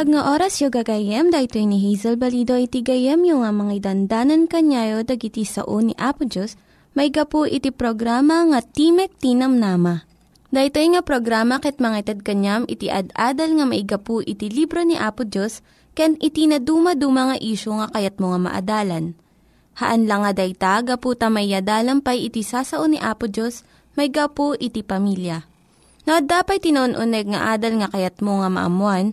Naimbag nga oras yung gagayem, dahil ni Hazel Balido iti gayem yung nga mga dandanan kanyayo dagiti sao ni Apo Diyos, may gapu iti programa nga Timek Tinam Nama. Dahil nga programa ket mga itad kanyam iti ad-adal nga maigapu iti libro ni Apo Diyos, ken iti na dumaduma nga isyo nga kayat mo nga maadalan. Haan lang nga dayta, gapu tamay pay iti sasao ni Apo Diyos, may gapu iti pamilya. No, dapat tinon-uneg nga adal nga kayat mo nga maamuan,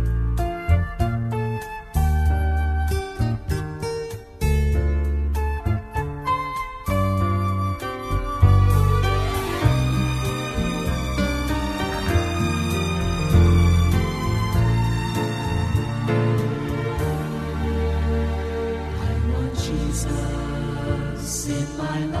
Just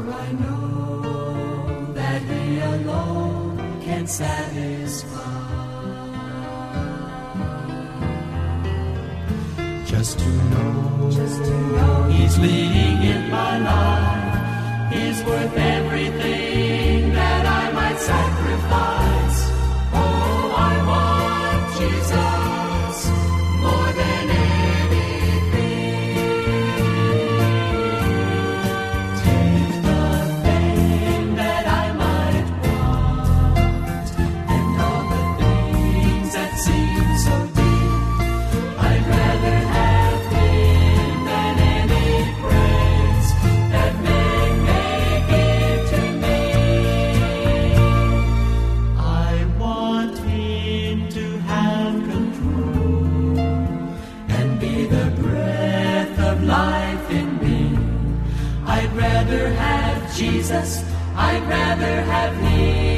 to know, that He alone can satisfy. just to know He's leading in my life is worth everything that I might sacrifice. Jesus, I'd rather have Him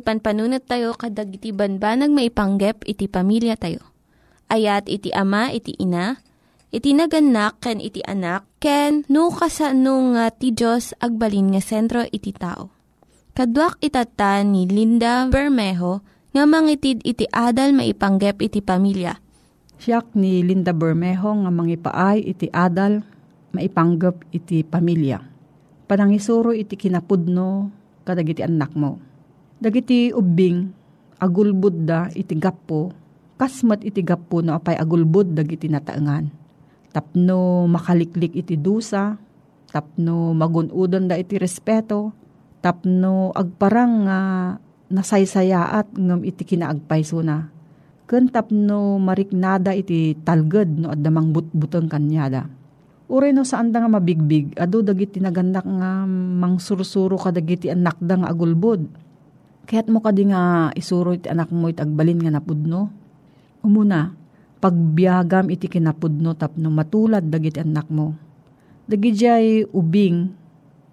tayo met, ti panpanunat tayo kadag iti banbanag maipanggep iti pamilya tayo. Ayat iti ama, iti ina, iti naganak, ken iti anak, ken no kasano nga ti Diyos agbalin nga sentro iti tao. Kaduak itata ni Linda Bermejo nga mangitid iti adal maipanggep iti pamilya. Siyak ni Linda Bermejo nga mangipaay iti adal maipanggap iti pamilya. Panangisuro iti kinapudno kadagiti anak mo. Dagiti ubing agulbud da iti gapo kasmat iti gapo no apay agulbud dagiti nataengan. Tapno makaliklik iti dusa, tapno magunudan da iti respeto, tapno agparang nga nasaysayaat ngam iti kinaagpayso na. Ken tapno mariknada iti talged no addamang butbuteng kanyada. Uray no saan da nga mabigbig, ado dagiti naganak nga mangsursuro ka dagiti anak da nga agulbod. Kaya't mo kadi nga isuro iti anak mo iti agbalin nga napudno. Umuna, pagbiagam iti kinapudno tapno matulad dagiti anak mo. Dagiti ubing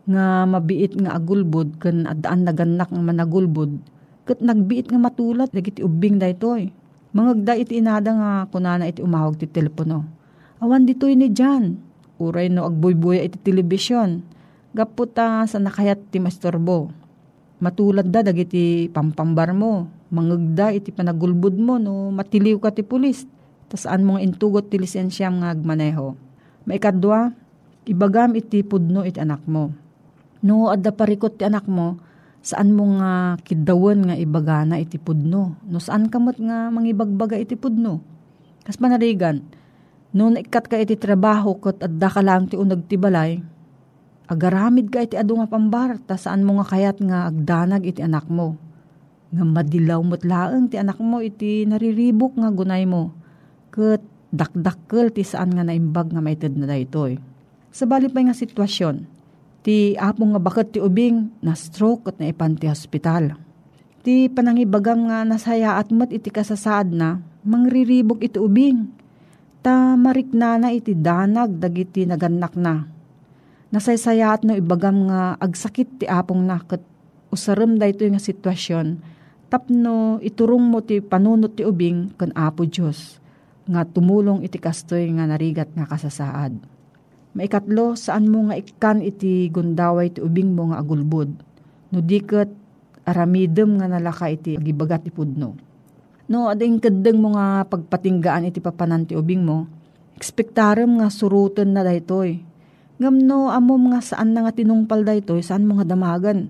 nga mabiit nga agulbod ken addaan naganak nga managulbod ket nagbiit nga matulad dagiti ubing daytoy. Mangagda iti inada nga kunana iti umawag ti telepono. Awan ditoy ni Jan. Uray no agbuybuya iti telebisyon. Gaputa sa nakayat ti mastorbo. Matulad da dagiti pampambar mo. Mangagda iti panagulbod mo no matiliw ka ti pulis. Tasaan mo nga intugot ti lisensyam nga agmaneho. Maikadwa, ibagam iti pudno iti anak mo. No adda parikot ti anak mo, saan mo nga kidawan nga ibagana iti pudno. No saan kamot nga mangibagbaga iti pudno. Kas panarigan, no naikat ka iti trabaho kat adda ka lang ti unag ti balay, agaramid ka iti adu nga pambar, ta saan mo nga kayat nga agdanag iti anak mo. Nga madilaw mo't laeng ti anak mo iti nariribok nga gunay mo. Kat dakdakkel ti saan nga naimbag nga maited na daytoy. Sa bali pa nga sitwasyon, ti apong nga bakit ti ubing na stroke at na ipan ti hospital. Ti panangibagam nga nasaya at mat iti kasasaad na, mangriribok iti ubing. Ta mariknana iti danag dagiti naganak na. Nasaysaya at no ibagam nga agsakit ti apong na kat usarem da ito nga sitwasyon tapno iturong mo ti panunot ti ubing kan apo Diyos nga tumulong iti kastoy nga narigat nga kasasaad. Maikatlo, saan mo nga ikan iti gundaway ti ubing mo nga agulbod. No diket aramidem nga nalaka iti agibagat ti pudno. No, ading kadeng mo nga pagpatinggaan iti papanan ti ubing mo, ekspektarem nga suruten na daytoy. Ngam no, amom nga saan na nga tinungpal daytoy, saan mo nga damagan.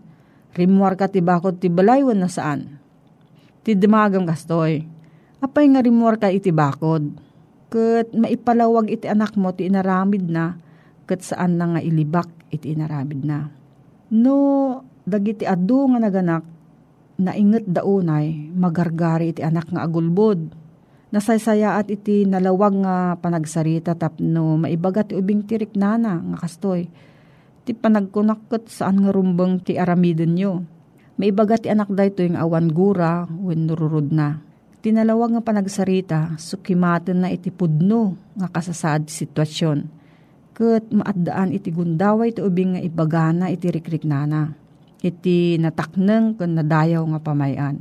Rimwar ka ti bakod ti balaywan na saan. Ti damagam kastoy. Apay nga rimwar ka iti bakod. Kat maipalawag iti anak mo ti inaramid na, kat saan na nga ilibak iti inaramid na. No, dagiti adu nga naganak, nainget daunay, magargari iti anak nga agulbod. Nasaysayaat iti nalawag nga panagsarita tapno maibaga ti ubing tirik nana nga kastoy. Ti panagkunakot saan nga rumbang ti aramiden nyo. Maibaga ti anak dayto yung awan gura when nururod na. Tinalawag nga panagsarita, sukimaten na iti pudno nga kasasad sitwasyon. Kat maadaan iti gundaway ti ubing nga ibagana iti rikrik nana. Iti natakneng kan nadayaw nga pamayan.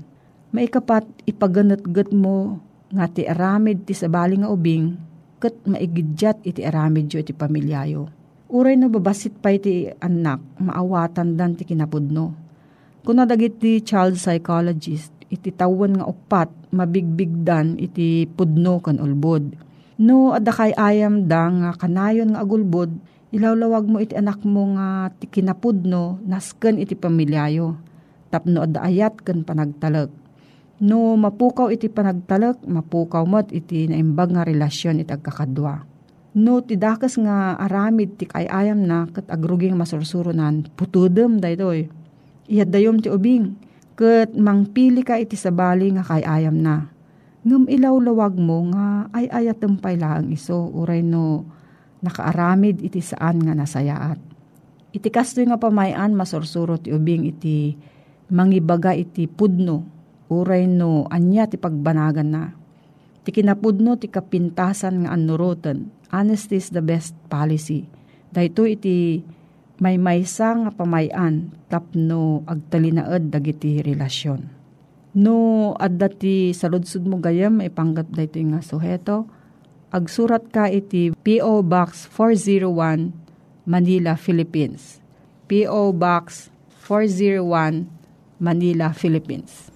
Maikapat ipaganat-gat mo nga ti aramid ti sabali nga ubing kat maigidyat iti aramid yo iti pamilyayo. Uray no babasit pa iti anak, maawatan dan ti kinapudno. Kung nadagit ti child psychologist, iti tawan nga upat, mabigbigdan iti pudno kan ulbod. No adakay ayam da nga kanayon nga agulbod, Ilawlawag mo iti anak mo nga ti kinapudno nasken iti pamilyayo. Tapno adda ayat ken panagtalag. No mapukaw iti panagtalag, mapukaw mo't iti naimbag nga relasyon iti agkakadwa. No ti dakas nga aramid ti kayayam na kat agruging masursurunan, putudem daytoy. Iyad dayom ti ubing, kat mangpili ka iti sabali nga kayayam na. Ngam ilawlawag mo nga ay ayatem pay laang iso, uray no nakaaramid iti saan nga nasayaat. Iti kastoy nga pamayan masursuro ti ubing iti mangibaga iti pudno, uray no anya ti pagbanagan na. Ti kinapudno ti kapintasan nga anuroten, honesty is the best policy. Dahito iti may maysa nga pamayan tapno agtalinaed dagiti relasyon. No adda ti saludsud mo gayam ipanggap dayto nga suheto, agsurat ka iti P.O. Box 401 Manila, Philippines. P.O. Box 401 Manila, Philippines.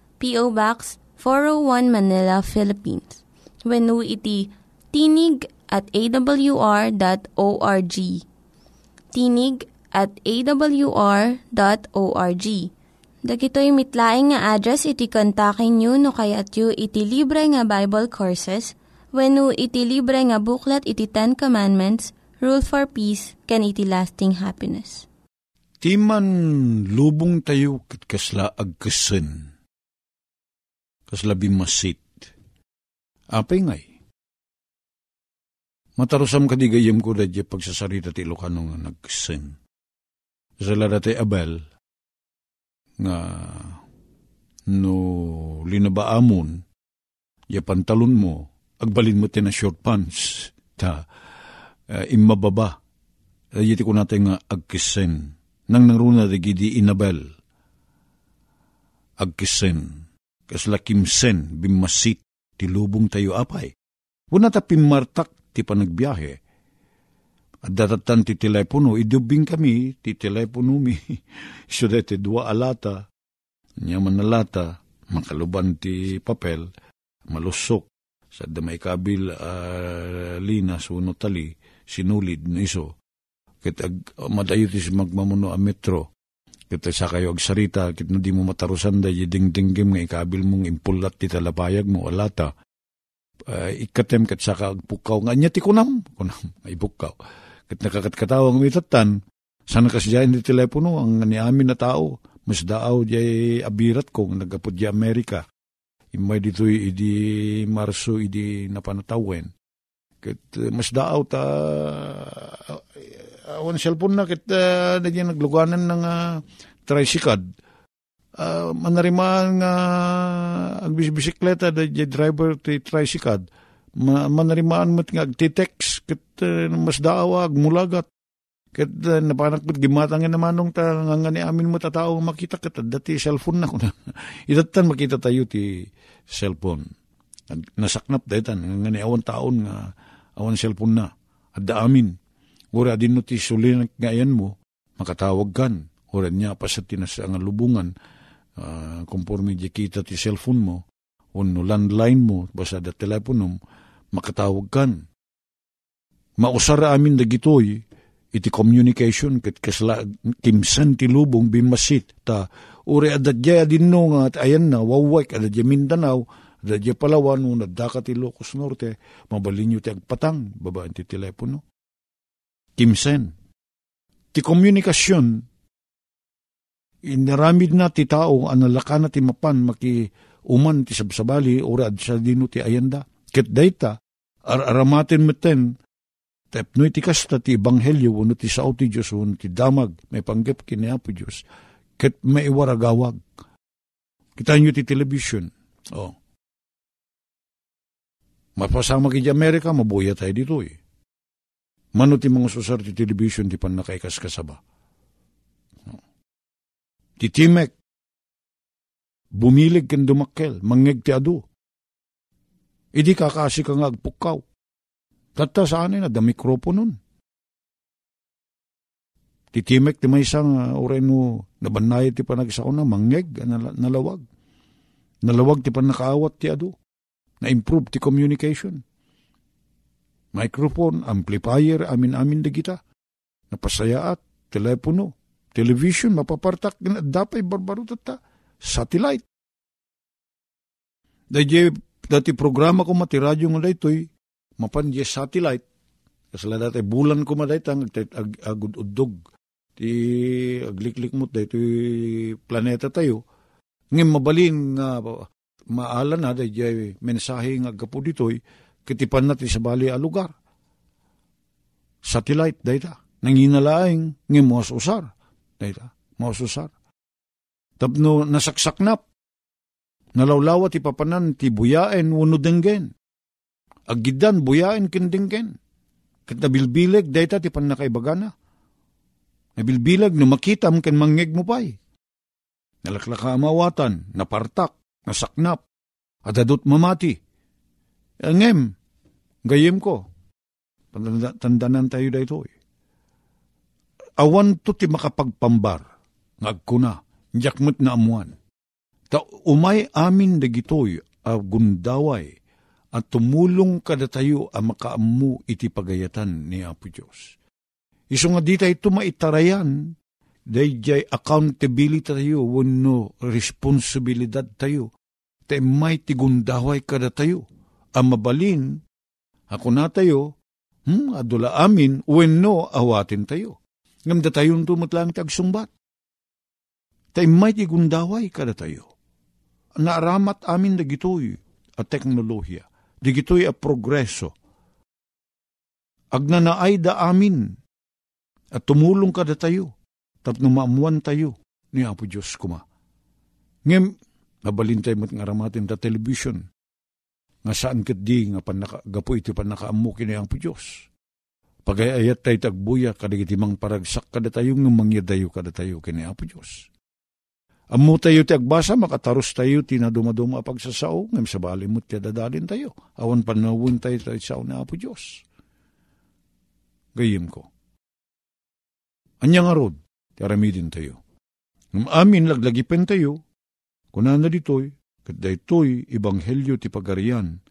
P.O. Box 401 Manila, Philippines. When iti tinig at awr.org. Tinig at awr.org. Dagitoy mitlaing nga address iti kontakin nyo no kayat yu iti libre nga Bible Courses when iti libre nga buklat iti Ten Commandments, Rule for Peace, can iti lasting happiness. Ti man lubong tayo kat kasla agkasen. Kasla bimasit. Apay ngay. Matarusam kadigayam ko dadya pagsasarita ti Ilocano nga nagkasen. Sa dati Abel, nga no linabaamon, ya pantalon mo, agbalin mo ti na short pants, ta uh, imababa. Yiti ko natin nga agkisen. Nang nangruna di gidi inabel. Agkisen. Kasla kimsen, bimasit, ti lubong tayo apay. Wala ta pimartak ti panagbiyahe. At datatan ti telepono, idubing kami, ti telepono mi. Iso dete dua alata, nyaman na lata, makaluban ti papel, malusok, sa damay kabil uh, linas, uno tali, sinulid na iso. Kit ag, madayo ti magmamuno a metro. Kit sa kayo agsarita, kit na di mo matarusan da, ding-dinggim nga ikabil mong impulat ti talapayag mo, alata. Uh, ikatem kat saka agpukaw nga, anya ti kunam, kunam, ay bukaw. Kit nakakatkatawang mitatan, sana kasi dyan di telepono, ang ni amin na tao, mas daaw di abirat kong nagapod di Amerika. Imay dito idi Marso idi napanatawen. Kit uh, mas daaw ta uh, awan cellphone na kit uh, nagyan nagluganan ng uh, tricycad. Uh, manarimaan nga uh, agbisikleta da driver ti tricycad. Ma, manarimaan mo't nga agtitext kit uh, mas daaw agmulagat. Kat uh, napanak mo't gimatangin naman nung ta nga ni amin mo tatao makita kat dati cellphone na ko na. Itatan makita tayo ti cellphone. Nasaknap daytan nga ni awan taon nga awan cellphone na. Adda amin. Ura din no ti sulinak nga mo, makatawag kan. Ura niya pa sa tinasa nga lubungan, uh, conforme di kita ti cellphone mo, o no landline mo, basta da teleponom, makatawag kan. Mausara amin da gitoy, iti communication ket kasla kimsan ti lubong bimasit ta uri adadya din no nga at ayan na wawak adadya Mindanao adadya Palawan no nadaka ti Locos Norte mabalinyo ti agpatang babaan ti telepono kimsen ti komunikasyon inaramid na ti tao analaka na ti mapan maki uman ti sabsabali uri ad sa dino ti ayanda ket dayta ar aramatin meten Tapno iti kasta ti ebanghelyo wano ti sao ti Diyos wano ti damag may panggap kini Apo Diyos ket may iwaragawag. Kita nyo ti television. Oh. Mapasama ki Amerika, mabuya tayo dito eh. Mano ti mga susar ti television ti pan nakaikas kasaba. Ti timek, bumilig ken dumakkel, mangeg ti adu. Idi kakasi ka nga agpukaw. Tata saan na, da mikroponon. Ti timek ti may isang uh, oray no, nabanay ti panagsaon na, mangeg, nal- nalawag. Nalawag ti panakaawat ti adu. Na-improve ti communication. Microphone, amplifier, amin-amin da kita. Napasayaat, telepono, television, mapapartak, dapay barbaro tata, satellite. Dahil dati programa ko mati radyo nga daytoy mapan satellite kasala dati bulan ko madaytang ag, ag, agud udog ti agliklik mo daytoy planeta tayo ngem mabalin nga maala na dayjay mensahe nga gapu ditoy kitipan natin sa bali a lugar satellite dayta nanginalaing ngem mo usar dayta mo usar tapno nasaksaknap Nalawlawa ti papanan ti buyaen wano denggen. Agidan buyaen ken denggen. Kat nabilbileg dayta ti panakaibagana. Nabilbileg no makitam ken mangeg mo pay. Nalaklaka amawatan, napartak, nasaknap, adadot mamati. Angem, gayem ko. Tandanan tayo dayto. Awan to ti makapagpambar, ngagkuna, jakmet na amuan Ta umay amin dagitoy a gundaway at tumulong kada tayo a makaamu iti pagayatan ni Apo Diyos. Iso nga di tayo tumaitarayan, dayjay accountability tayo, wano responsibilidad tayo, tay may tigundaway kada tayo, ang mabalin, ako na tayo, hmm, adula amin, wano awatin tayo. Ngamda tayong tumutlang tagsumbat. Tay may tigundaway kada tayo naaramat amin da gitoy a teknolohiya, da gitoy a progreso. Agnanaay da amin at tumulong ka da tayo, tapno maamuan tayo ni Apo Diyos kuma. Ngem, nabalin tayo mat ngaramatin da television, nga saan kat di nga panaka, gapo iti panakaamu kini Apo Diyos. Pagayayat tayo tagbuya, kadagiti mang paragsak kada tayo, nga mangyadayo kada tayo kini Apo Diyos. Amu tayo ti agbasa, makataros tayo, tinadumaduma pagsasao, ngam sa bali mo ti dadalin tayo. Awan panawin tayo tayo sao na Apo Diyos. Gayim ko. Anya nga rod, ti aramidin tayo. Ngam amin laglagipen tayo, kunana ditoy, kat daytoy ibanghelyo ti pagarian,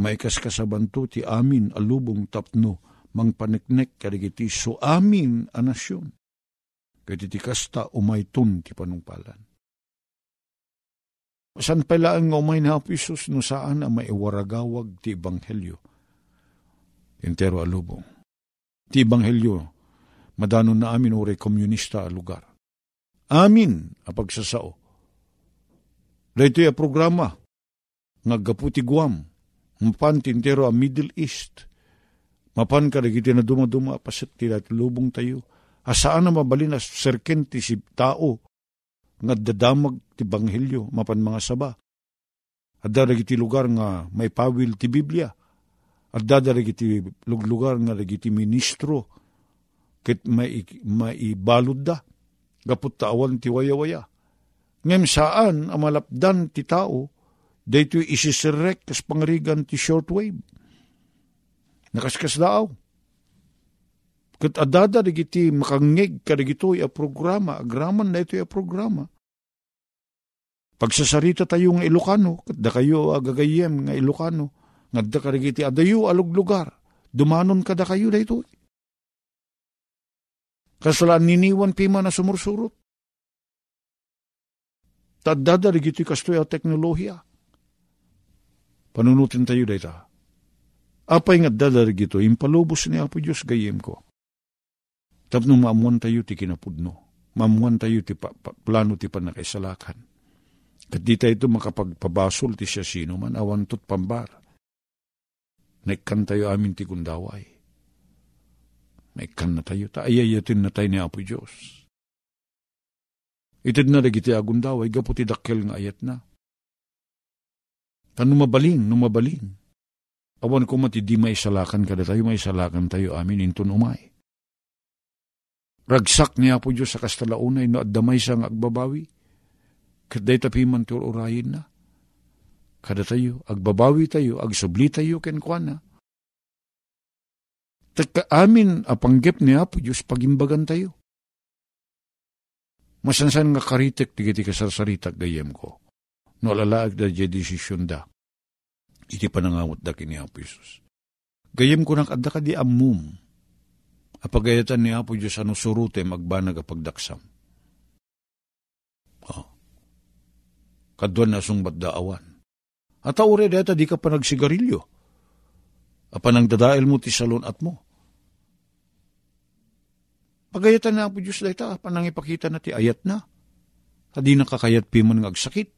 maikas kasabanto ti amin alubong tapno, mang paniknek karigiti so amin a nasyon Kaya ti kasta umaytun ti panungpalan. San pala ang umay na Isus no saan ang maiwaragawag ti Ebanghelyo? Entero alubong. Ti Ebanghelyo, madano na amin ure komunista a lugar. Amin a pagsasao. Dahito a programa, ngagaputi Guam, mapan tintero a Middle East, mapan ka na dumaduma pasit ti lubong tayo, asaan na mabalin as serken ti si tao nga dadamag ti banghilyo mapan mga saba. At dadag iti lugar nga may pawil ti Biblia. At dadag iti lugar nga iti ministro ket may, may balod da. Gapot tawan ti waya-waya. Ngem saan ang malapdan ti tao, dayto isisirek kas pangrigan ti shortwave. Nakaskas daaw Kat adada digiti makangeg kadigitoy a programa, agraman na ito a programa. Pagsasarita tayo nga Ilocano, kat da kayo agagayem nga Ilocano, nga da karigiti adayo alog lugar, dumanon kada kayo da ito. Kasalaan niniwan pima na sumursurot. Tadada digiti kastoy a teknolohiya. Panunutin tayo da ita. Apay nga dadar gito, impalubos ni Apo Diyos gayem ko Tapno maamuan tayo ti kinapudno. Maamuan tayo ti pa, pa, plano ti panakaisalakan. Kat di tayo ito makapagpabasol ti siya sino man, awan tot pambar. Naikkan tayo amin ti kundaway. Naikkan na tayo, taayayatin na tayo ni Apo Diyos. Itid na dagiti agundaway, gaputi dakkel nga ayat na. Kan numabalin, numabalin. Awan ko mati di may salakan kada tayo, may salakan tayo amin inton umay. Ragsak niya po Diyos sa kastalaunay no at damay siyang agbabawi. Kaday tapi man urayin na. Kada tayo, agbabawi tayo, agsubli tayo ken na. Taka amin apanggip niya po Diyos pagimbagan tayo. Masansan nga karitek tigiti kasarsaritak gayem ko. No alalaag da je desisyon da. Iti panangamot da kini Apo Isus. Gayem ko nakadda ka di amum. Apagayatan ni Apo Diyos ano surute magbanag apagdaksam. Oh. Kadwan na sungbat daawan. At aure deta di ka pa nagsigarilyo. Apan ang dadael mo ti salon at mo. Pagayatan na po Diyos dayta, panang ipakita na ti ayat na. Adi nakakayat piman ng agsakit.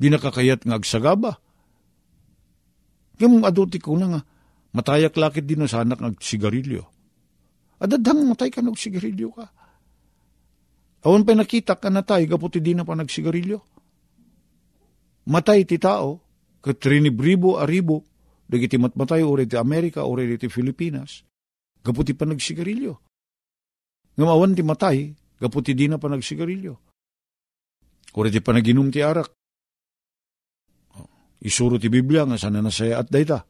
Di nakakayat ng agsagaba. Yung aduti ko na nga, matayak lakit din na sanak ng sigarilyo. Adadang matay ka ng sigarilyo ka. Awan pa nakita ka na tayo, kaputi di na pa nagsigarilyo. Matay ti tao, katrinibribo aribo, dagiti matmatay uri ti Amerika, uri ti Pilipinas, kaputi pa nagsigarilyo. Ngamawan ti matay, kaputi di na pa nagsigarilyo. Uri ti panaginom ti arak. Isuro ti Biblia nga sana nasaya at dayta.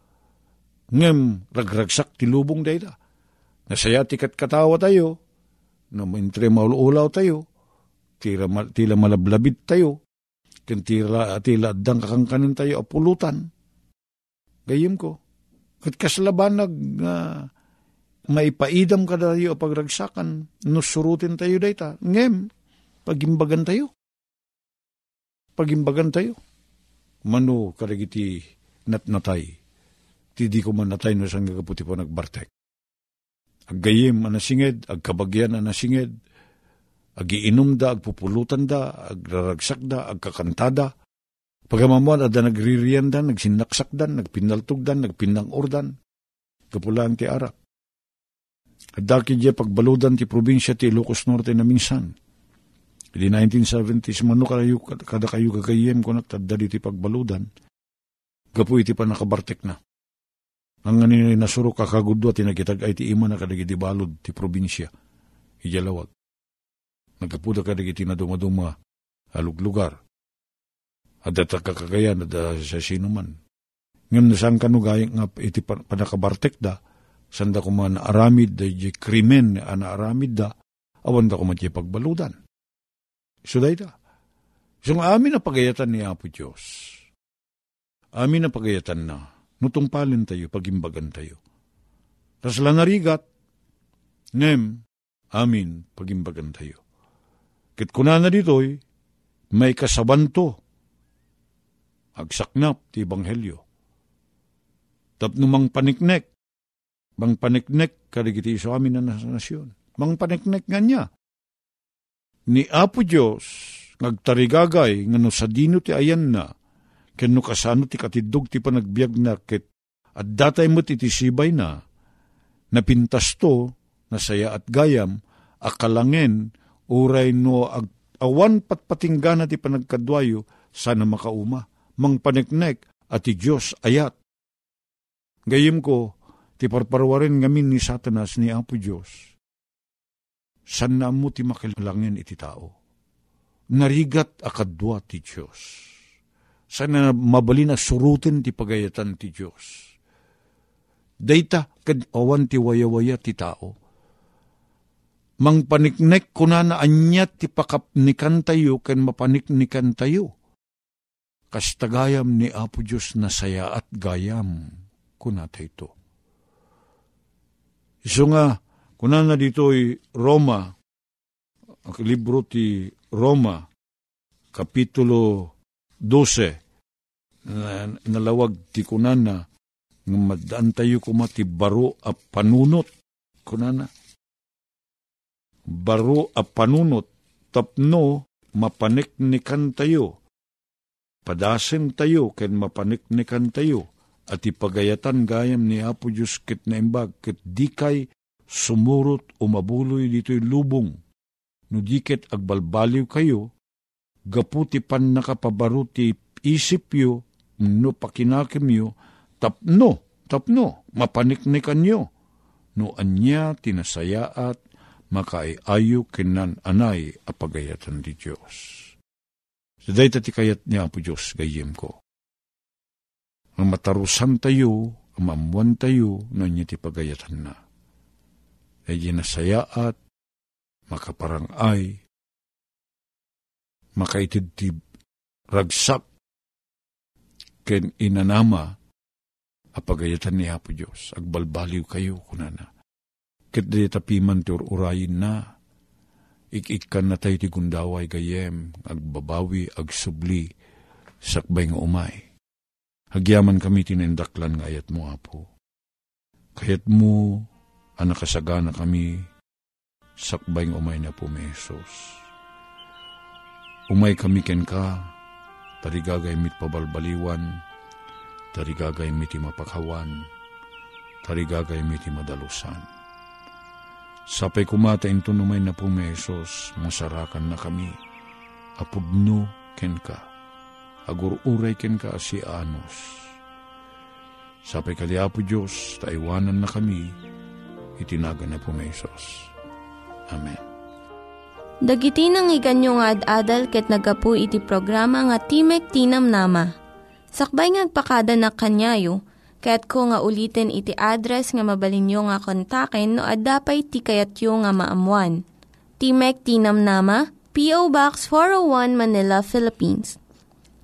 Ngem ragragsak ti lubong dayta. Nasaya ti katawa tayo, na mintre maululaw tayo, tira, tila malablabid tayo, ken tira, tila adang kakangkanin tayo apulutan. Gayim ko. Kat kaslabanag nga uh, maipaidam ka tayo pagragsakan, nusurutin tayo dayta. Ngem, pagimbagan tayo. Pagimbagan tayo. Mano karagiti natnatay. Tidi ko man natay no sang gagaputi po nagbartek. Aggayim anasinged, agkabagyan anasinged, agiinom da, agpupulutan da, agraragsak da, agkakantada. Pagamamuan, ada nagririyan da, nagsinaksak dan, nagpinaltog dan, nagpinang ordan. Kapulang ti arak. At daki diya pagbaludan ti probinsya ti Ilocos Norte na minsan. Di 1970s, mano kayo, kada kayo gagayem ko nagtadda ti pagbaludan. Gapu iti pa nakabartek na. Ang nga nasuro kakagudwa tinagitag ay ti ima na kadagiti balod ti probinsya. Ijalawag. Nagkapuda kadagiti na dumaduma aluglugar. At data kakagayan at sa sinuman. Ngayon nasang kanugay nga iti panakabartek da, sanda ko man aramid da di krimen na aramid da, awan da ko man pagbaludan. So da ita. So amin na pagayatan ni Apo Diyos. Amin na pagayatan na nutungpalin tayo, pagimbagan tayo. Tas lang narigat, nem, amin, pagimbagan tayo. Kit kuna na dito'y, may kasabanto, agsaknap ti Ebanghelyo. Tapno mang paniknek, mang paniknek kadigiti sa amin na nasyon. Mang paniknek nga niya. Ni Apo Diyos, ngagtarigagay, nga no sa dino ti ayan na, ken no kasano ti katidog ti panagbiag na ket at datay mo ti sibay na napintas to na saya at gayam akalangen uray no ag, awan patpatinggana ti panagkadwayo sana makauma mang paniknek at ti Diyos ayat gayim ko ti parparwarin ngamin ni satanas ni Apo Diyos san na mo ti makilangin iti tao narigat akadwa ti Diyos sana mabali na surutin ti pagayatan ti Diyos. Dayta, kad awan ti waya-waya ti tao. Mang paniknek kuna na anya ti pakapnikan tayo, ken mapaniknikan tayo. Kastagayam ni Apo Diyos na saya at gayam kuna tayo. Iso nga, kuna na dito'y Roma, ang libro ti Roma, kapitulo 12 na, nalawag ti kunana nga maddaan tayo kumati baro a panunot. Kunana baro a panunot tapno mapaniknikan tayo. Padasen tayo ken mapaniknikan tayo at ipagayatan gayam ni Apo Diyos kit na imbag kit di kay sumurot o mabuloy dito'y lubong no diket agbalbaliw kayo gaputi pan nakapabaruti isip yo, no pakinakim yo, tapno Tapno, mapaniknikan nyo. No anya tinasaya at makaiayo kinan anay apagayatan di Diyos. Sa day tati kayat niya po Diyos gayem ko. Ang matarusan tayo, ang mamuan tayo, no niya ti pagayatan na. Ay ginasaya at makaparang ay, makaitid ti ragsak, ken inanama, apagayatan niya po Diyos, agbalbaliw kayo kunana. Ket di tapiman ti urayin na, ikikan na tayo ti gundaway gayem, agbabawi, agsubli, sakbay nga umay. Hagyaman kami tinendaklan nga ayat mo, Apo. Kayat mo, anak kasagana kami, sakbay nga umay na po, Mesos. Umay kami ken ka, tarigagay mit pabalbaliwan, tarigagay miti mapakawan, tarigagay miti madalusan. Sapay kumata into numay na po, Mesos, masarakan na kami, apudno ken ka agururay ken ka si Anos. Sapay kaliapo Diyos, taiwanan na kami, itinaga na po Mesos. Amen. Dagiti nang iganyo nga ad-adal ket nagapu iti programa nga Timek Tinam Nama. Sakbay ngagpakada na kanyayo, ket ko nga ulitin iti address nga mabalinyo nga kontaken no ad-dapay tikayatyo nga maamuan. Timek Tinam Nama, P.O. Box 401 Manila, Philippines.